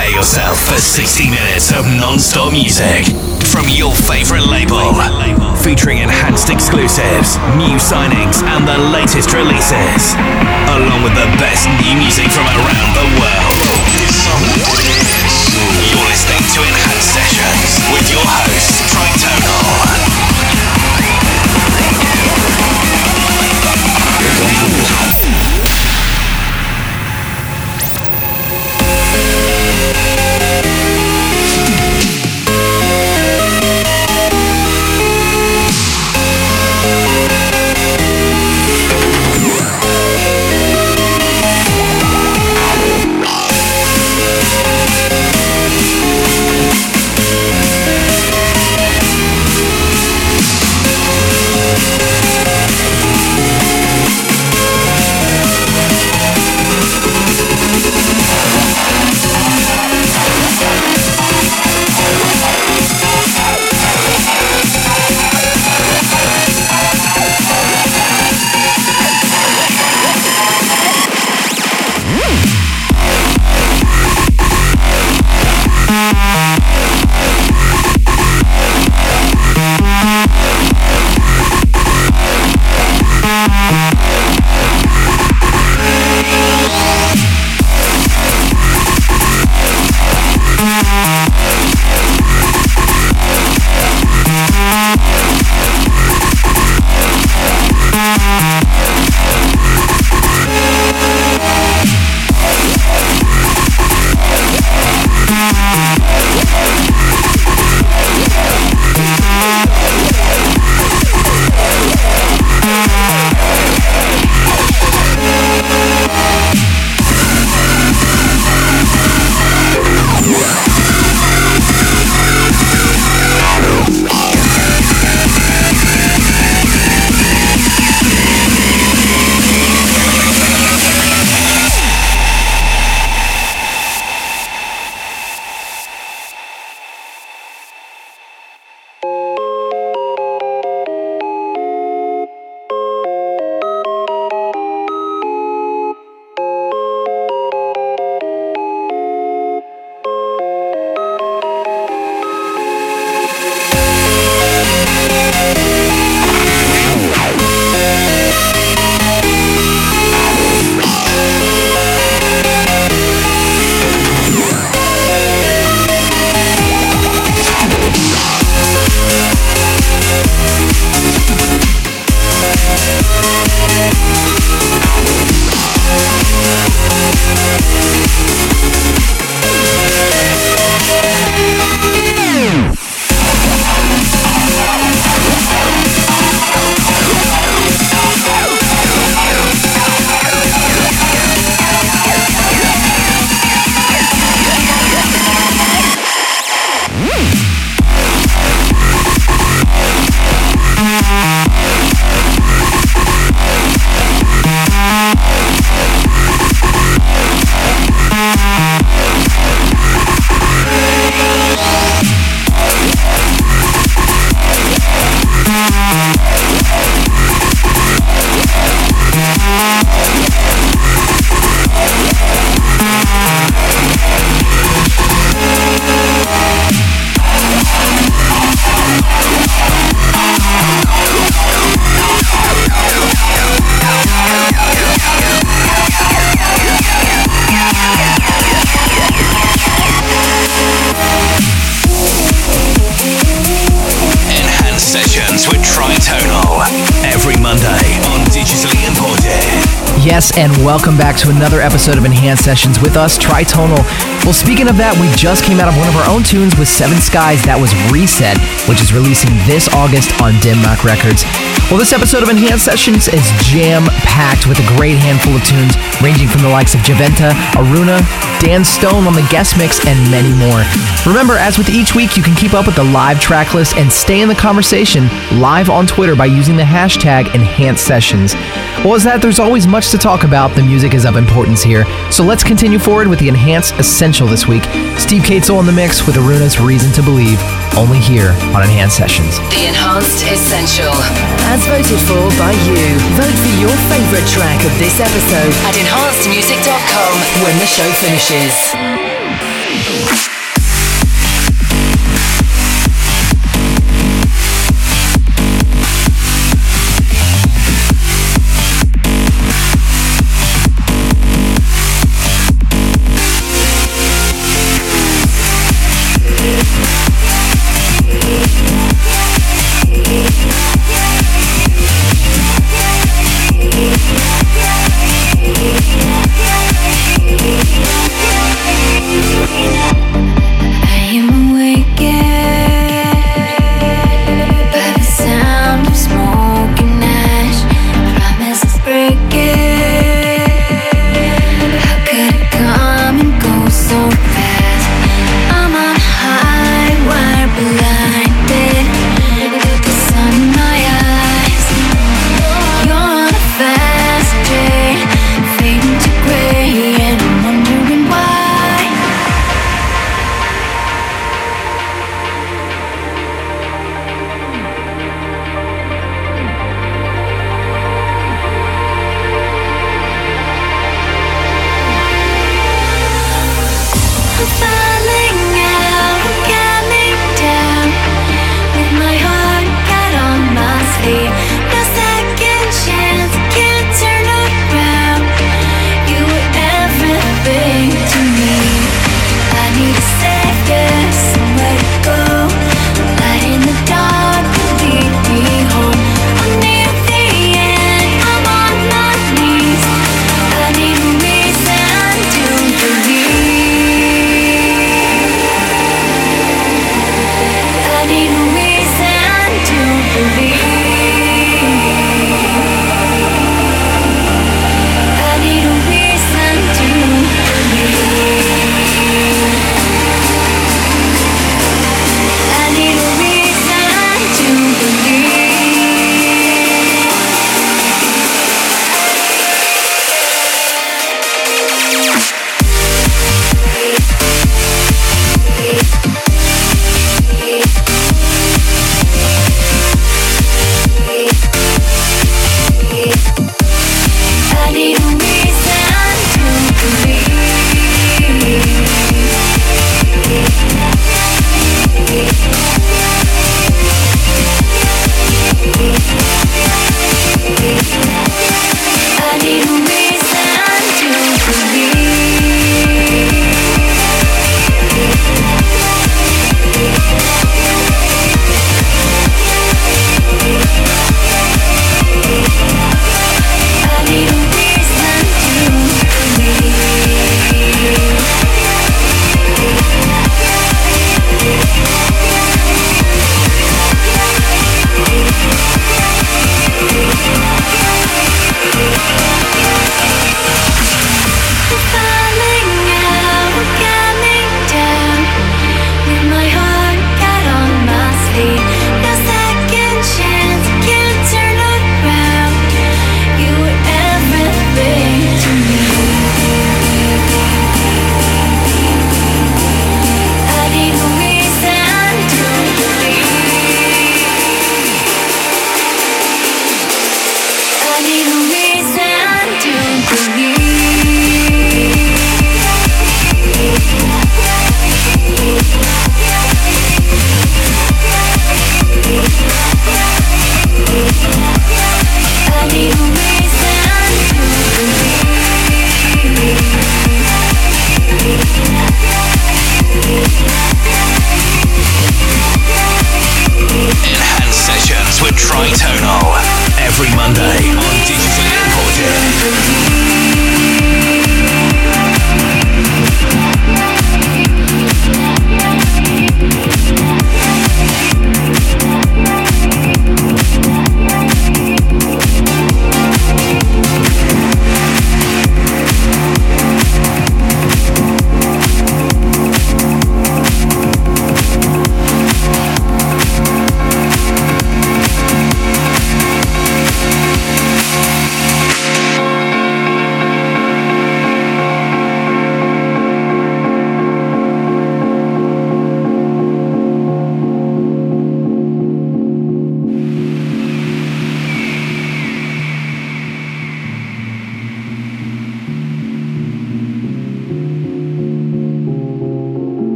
Prepare yourself for 60 minutes of non-stop music from your favorite label, featuring enhanced exclusives, new signings, and the latest releases, along with the best new music from around the world. You're listening to Enhanced Sessions with your host, Tritonal. Yes, and welcome back to another episode of Enhanced Sessions with us, Tritonal. Well, speaking of that, we just came out of one of our own tunes with Seven Skies that was Reset, which is releasing this August on Denmark Records. Well, this episode of Enhanced Sessions is jam packed with a great handful of tunes, ranging from the likes of Juventa, Aruna, Dan Stone on the guest mix, and many more. Remember, as with each week, you can keep up with the live track list and stay in the conversation live on Twitter by using the hashtag Enhanced Sessions. Well, is that there's always much to talk about, the music is of importance here. So let's continue forward with the Enhanced Essential this week. Steve Kaetzel on the mix with Aruna's Reason to Believe, only here on Enhanced Sessions. The Enhanced Essential, as voted for by you. Vote for your favorite track of this episode at enhancedmusic.com when the show finishes.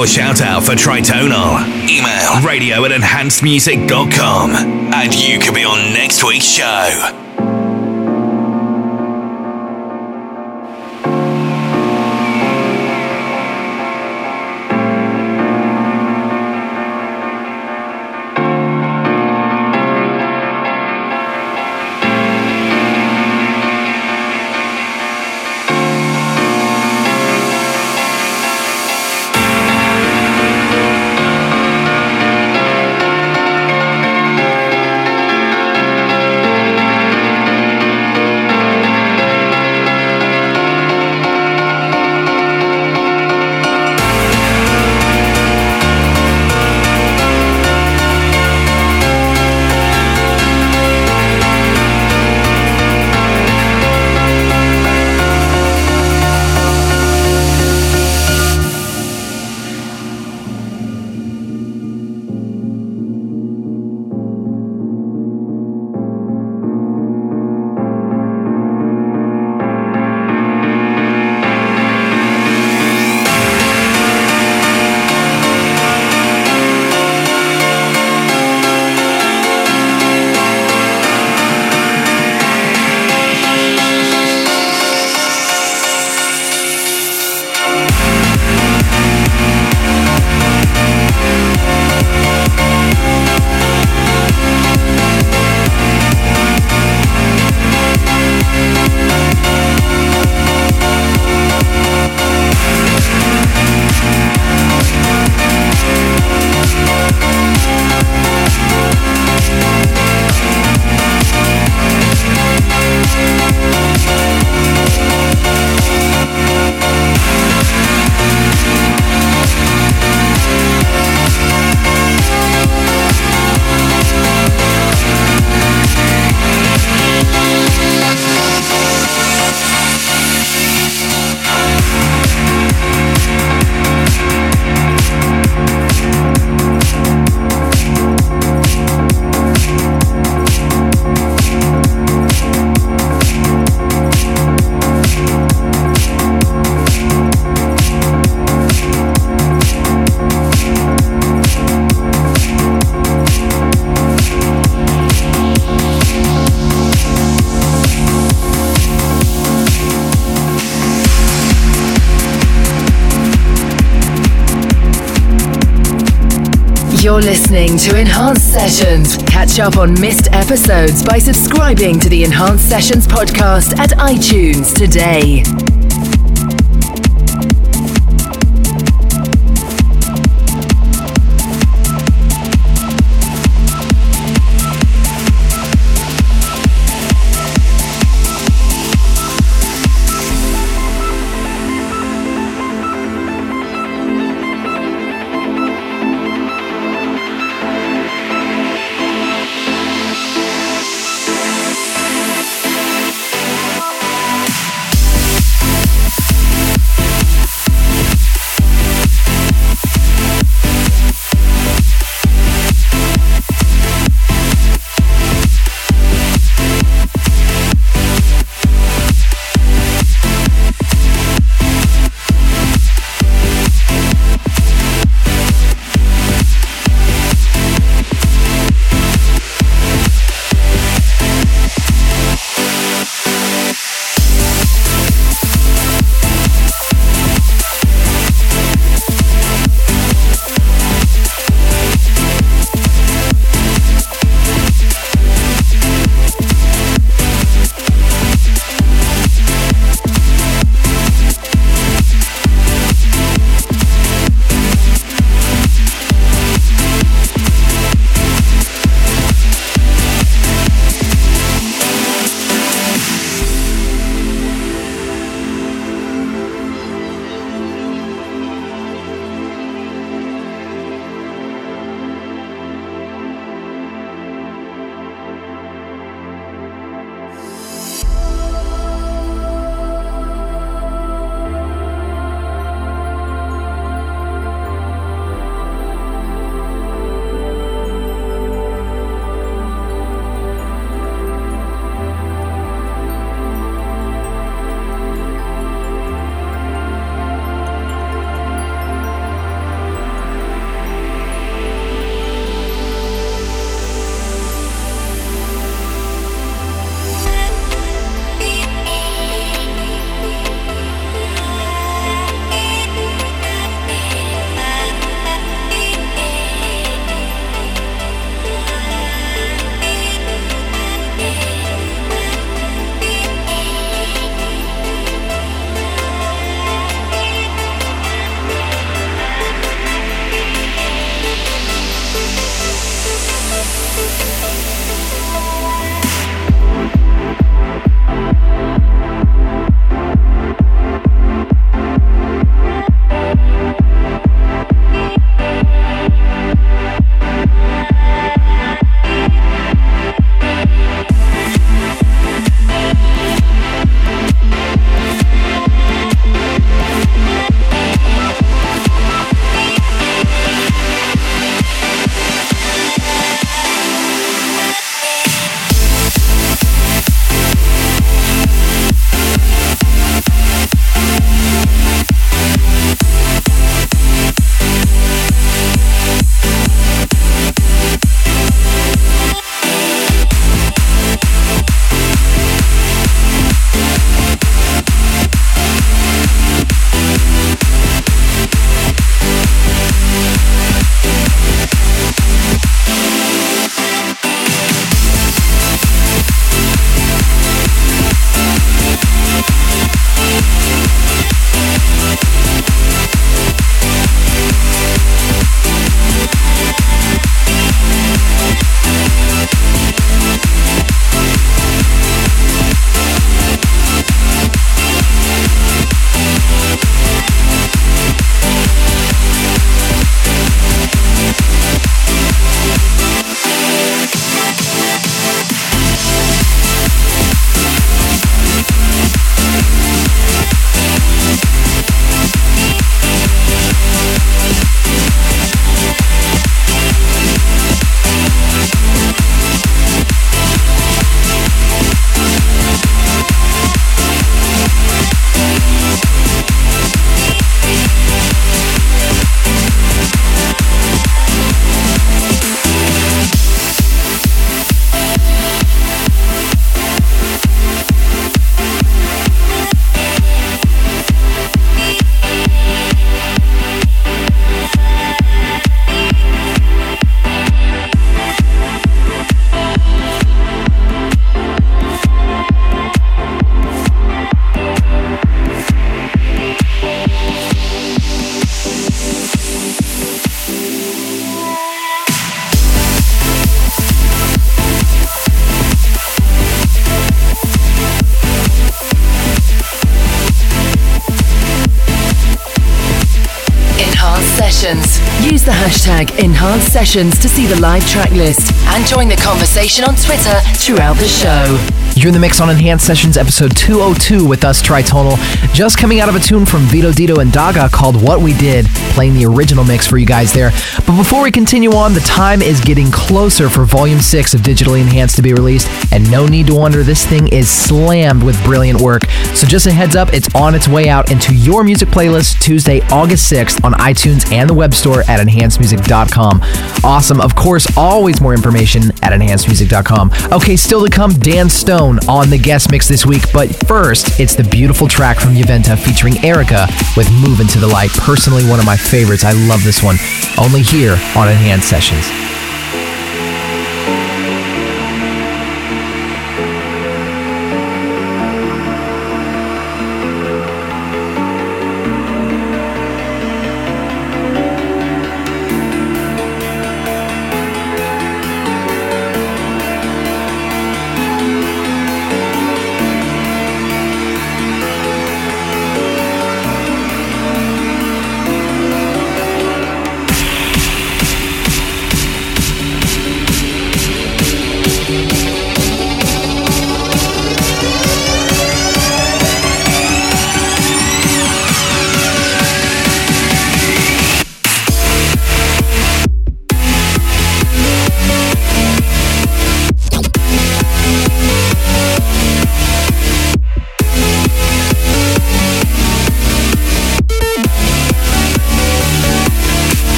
Or shout out for Tritonal? Email radio at enhancedmusic.com and you could be on next week's show. Listening to Enhanced Sessions. Catch up on missed episodes by subscribing to the Enhanced Sessions podcast at iTunes today. Hashtag Enhanced Sessions to see the live track list and join the conversation on Twitter throughout the show. You're in the mix on Enhanced Sessions episode 202 with us, Tritonal. Just coming out of a tune from Vito Dito and Daga called What We Did, playing the original mix for you guys there. But before we continue on, the time is getting closer for Volume 6 of Digitally Enhanced to be released, and no need to wonder, this thing is slammed with brilliant work. So just a heads up, it's on its way out into your music playlist Tuesday, August 6th on iTunes and the web store at enhancedmusic.com. Awesome. Of course, always more information at enhancedmusic.com. Okay, still to come, Dan Stone on the guest mix this week, but first, it's the beautiful track from Juventa featuring Erica with Move Into the Light. Personally, one of my favorites. I love this one. Only here on Enhanced Sessions.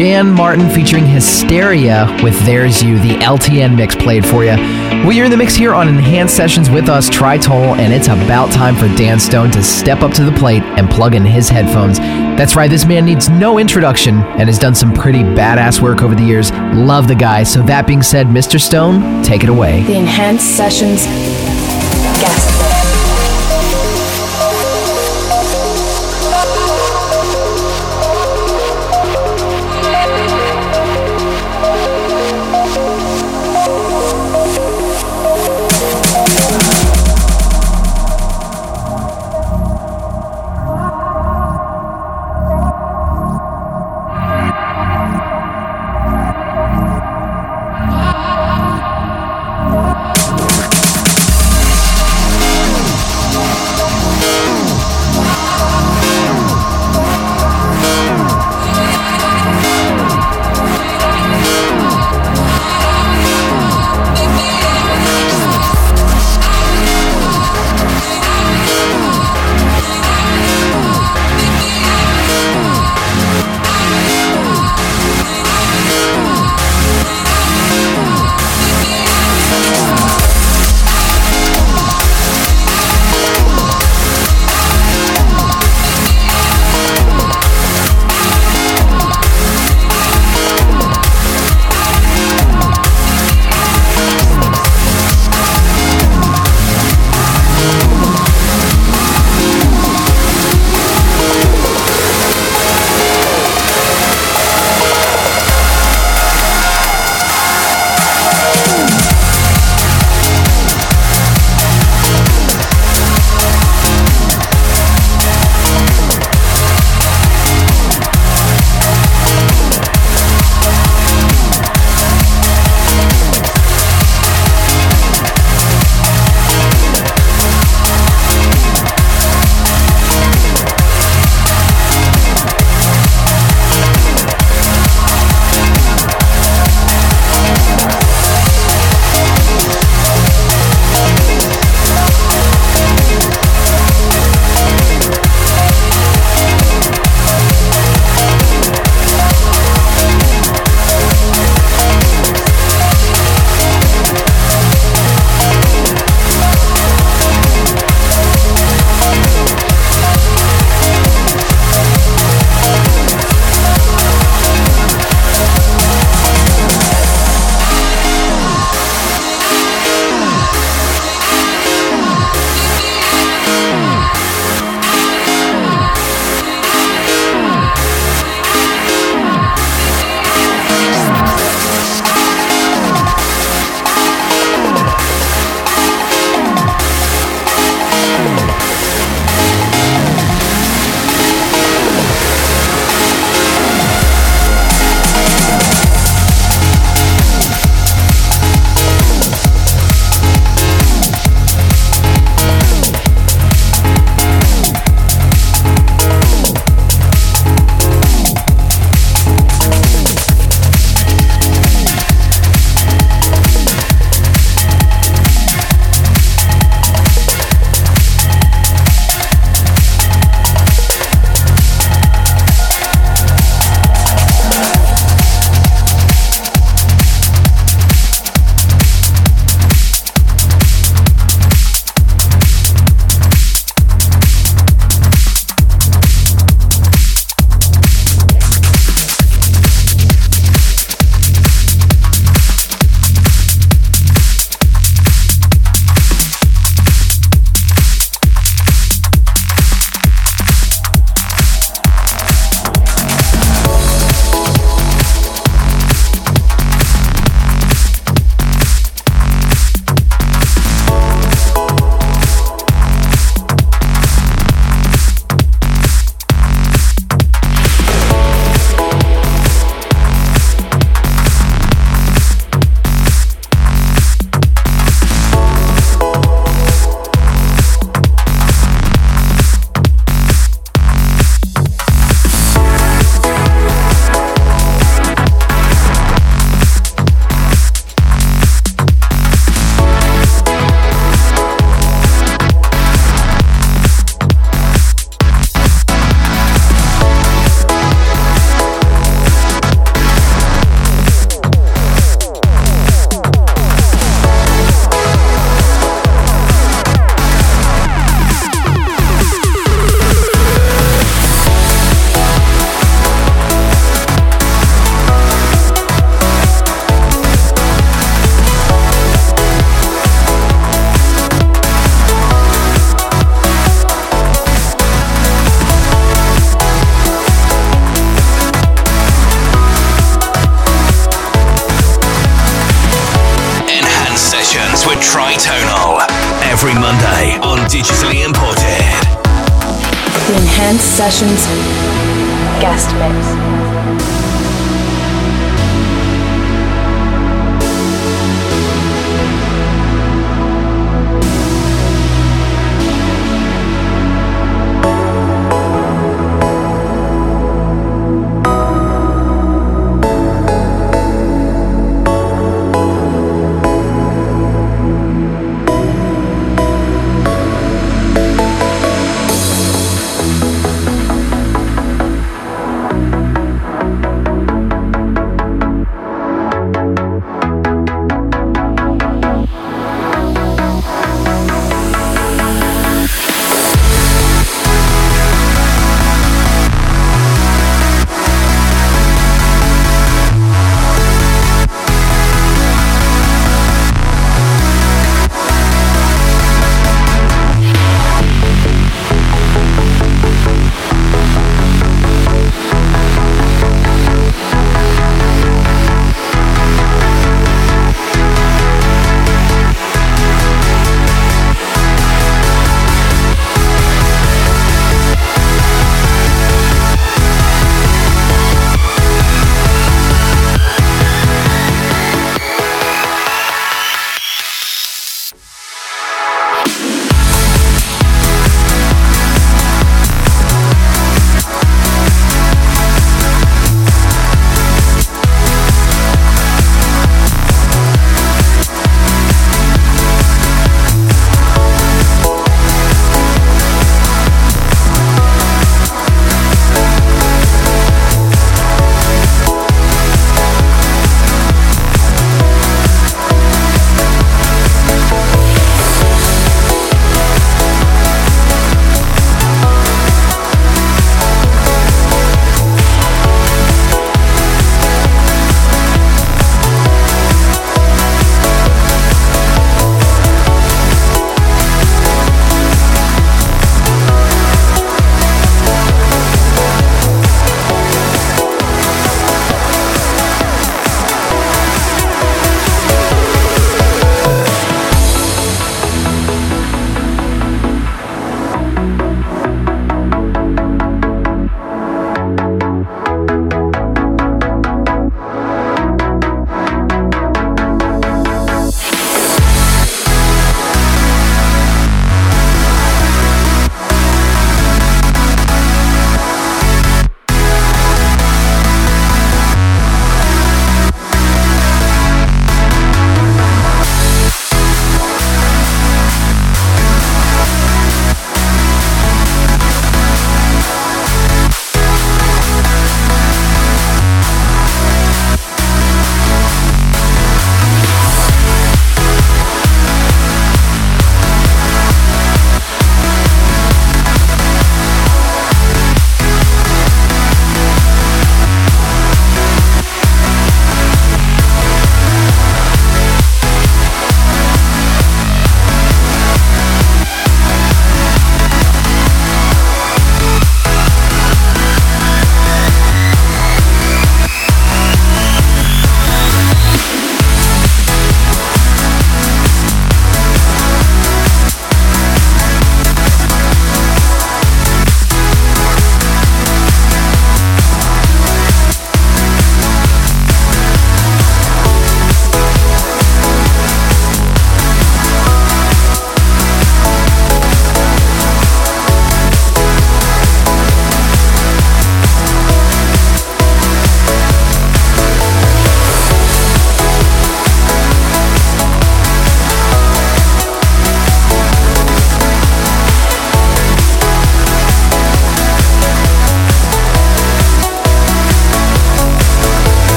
Jan Martin featuring Hysteria with There's You, the LTN mix played for you. Well, you're in the mix here on Enhanced Sessions with us, Tritonal, and it's about time for Dan Stone to step up to the plate and plug in his headphones. That's right, this man needs no introduction and has done some pretty badass work over the years. Love the guy. So, that being said, Mr. Stone, take it away. The Enhanced Sessions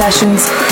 Sessions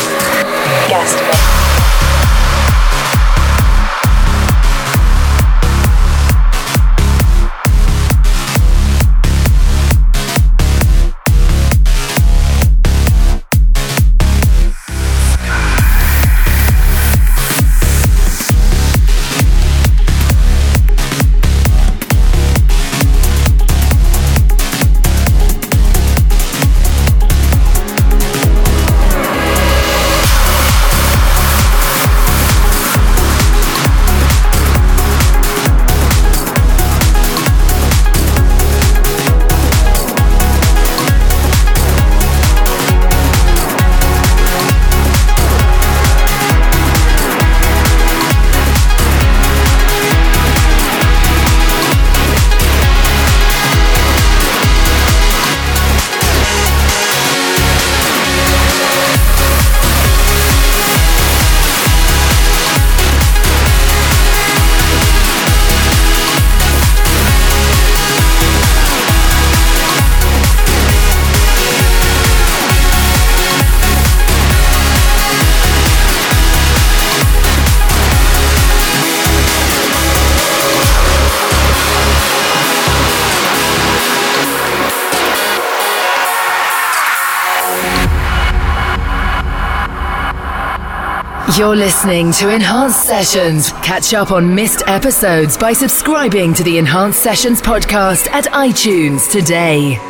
You're listening to Enhanced Sessions. Catch up on missed episodes by subscribing to the Enhanced Sessions podcast at iTunes today.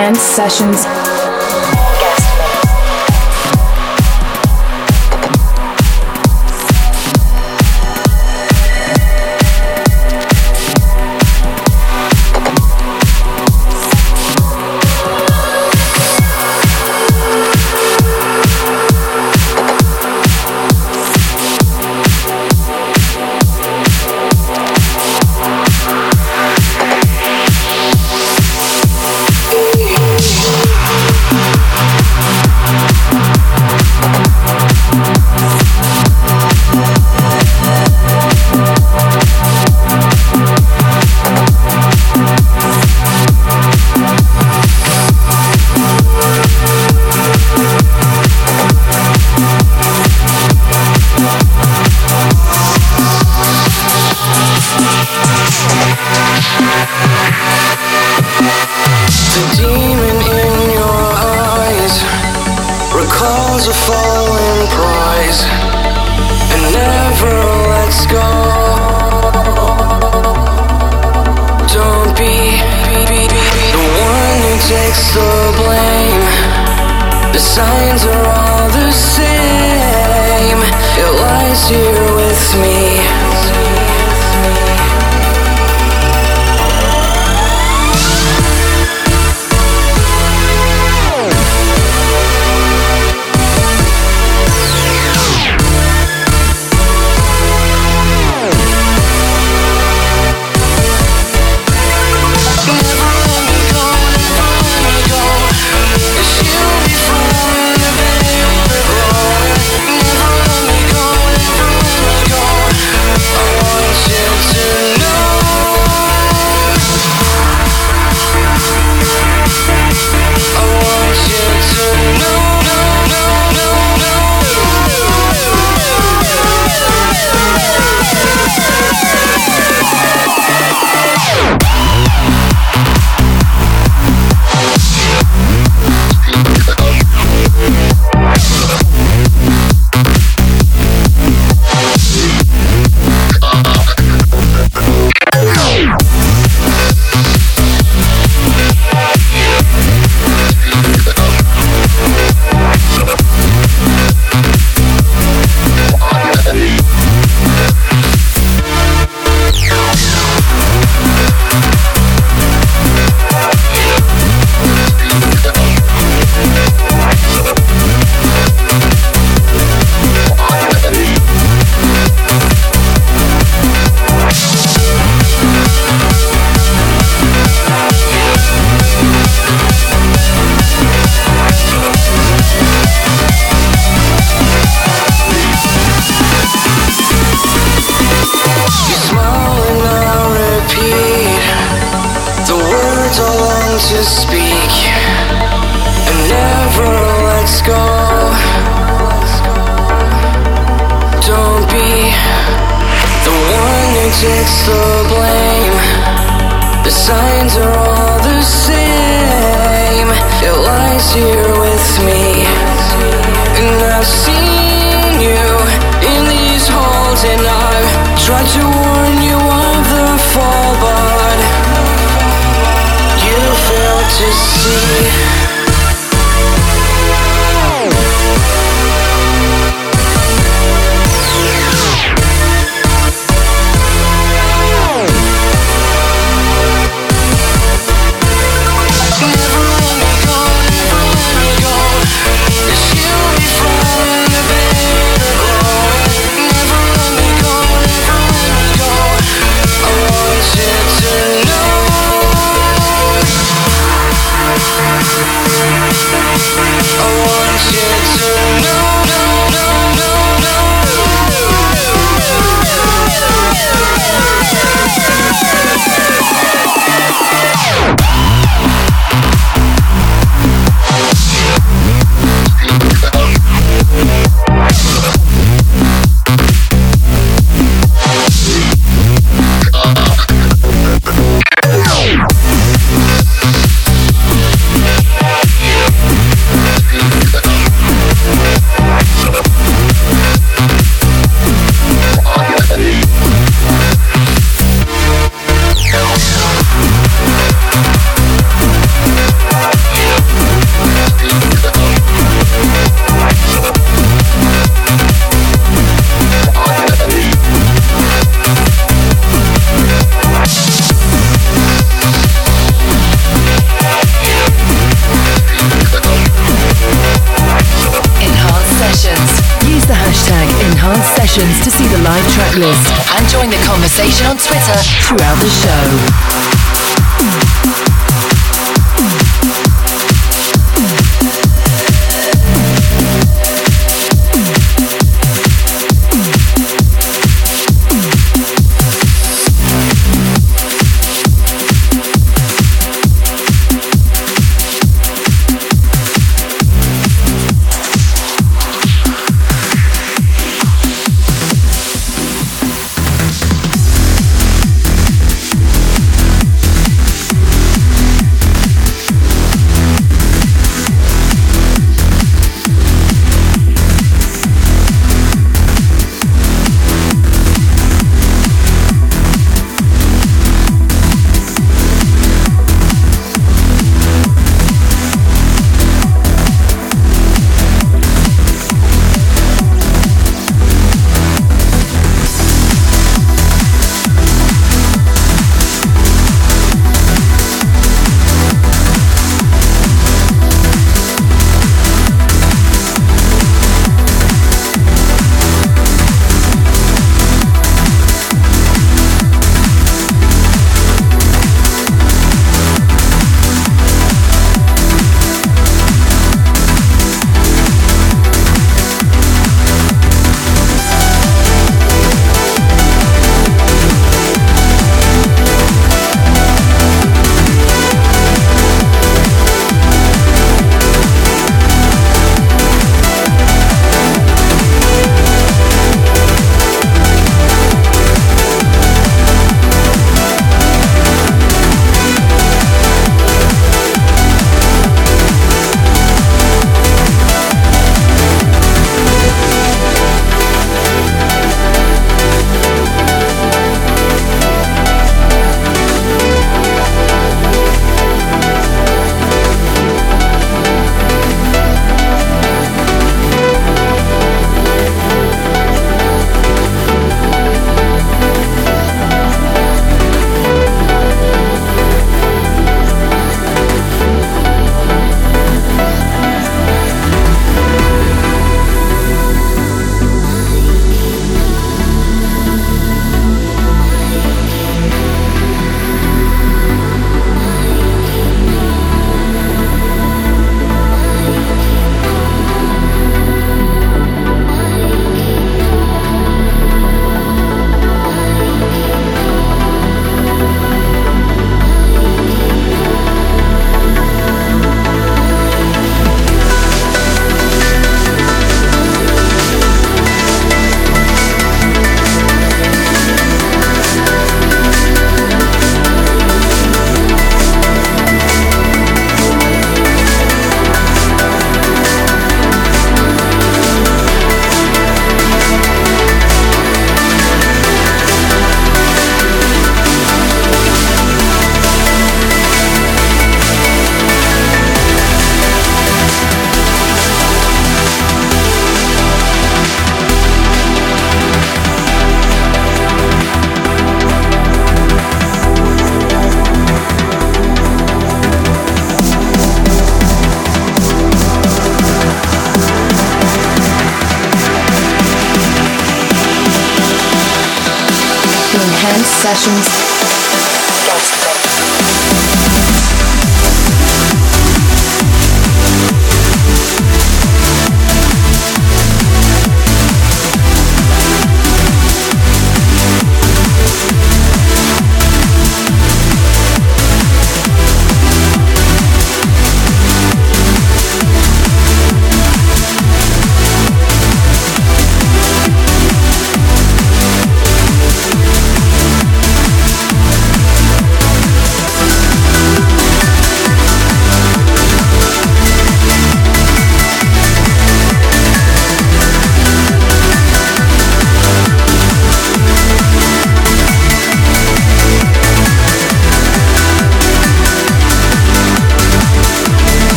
Sessions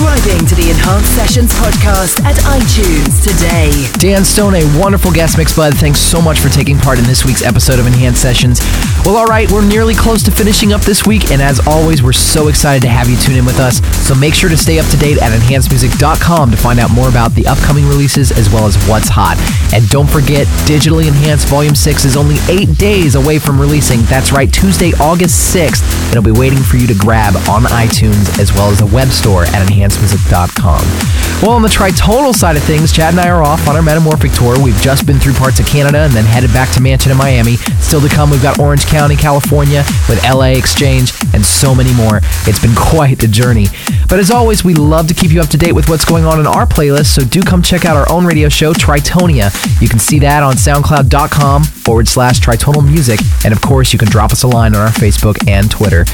subscribing to the Enhanced Sessions podcast at iTunes today. Dan Stone, a wonderful guest mix bud. Thanks so much for taking part in this week's episode of Enhanced Sessions. Well, all right, we're nearly close to finishing up this week, and as always, we're so excited to have you tune in with us. So make sure to stay up to date at enhancedmusic.com to find out more about the upcoming releases as well as what's hot. And don't forget, Digitally Enhanced Volume 6 is only eight days away from releasing. That's right, Tuesday, August 6th. It'll be waiting for you to grab on iTunes as well as the web store at enhancedmusic.com. Well, on the tritonal side of things, Chad and I are off on our Metamorphic tour. We've just been through parts of Canada and then headed back to Mansion in Miami. Still to come, we've got Orange County, California, with LA Exchange, and so many more. It's been quite the journey. But as always, we love to keep you up to date with what's going on in our playlist, so do come check out our own radio show, Tritonia. You can see that on soundcloud.com forward slash tritonal music. And of course, you can drop us a line on our Facebook and Twitter.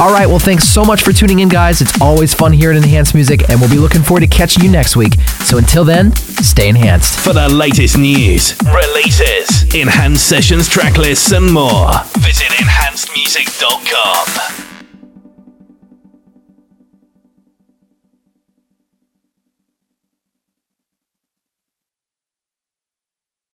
All right, well, thanks so much for tuning in, guys. It's always fun here at Enhanced Music, and we'll be looking forward to catching you next week. So until then, stay enhanced. For the latest news, releases, enhanced sessions, track lists, and more, visit enhancedmusic.com.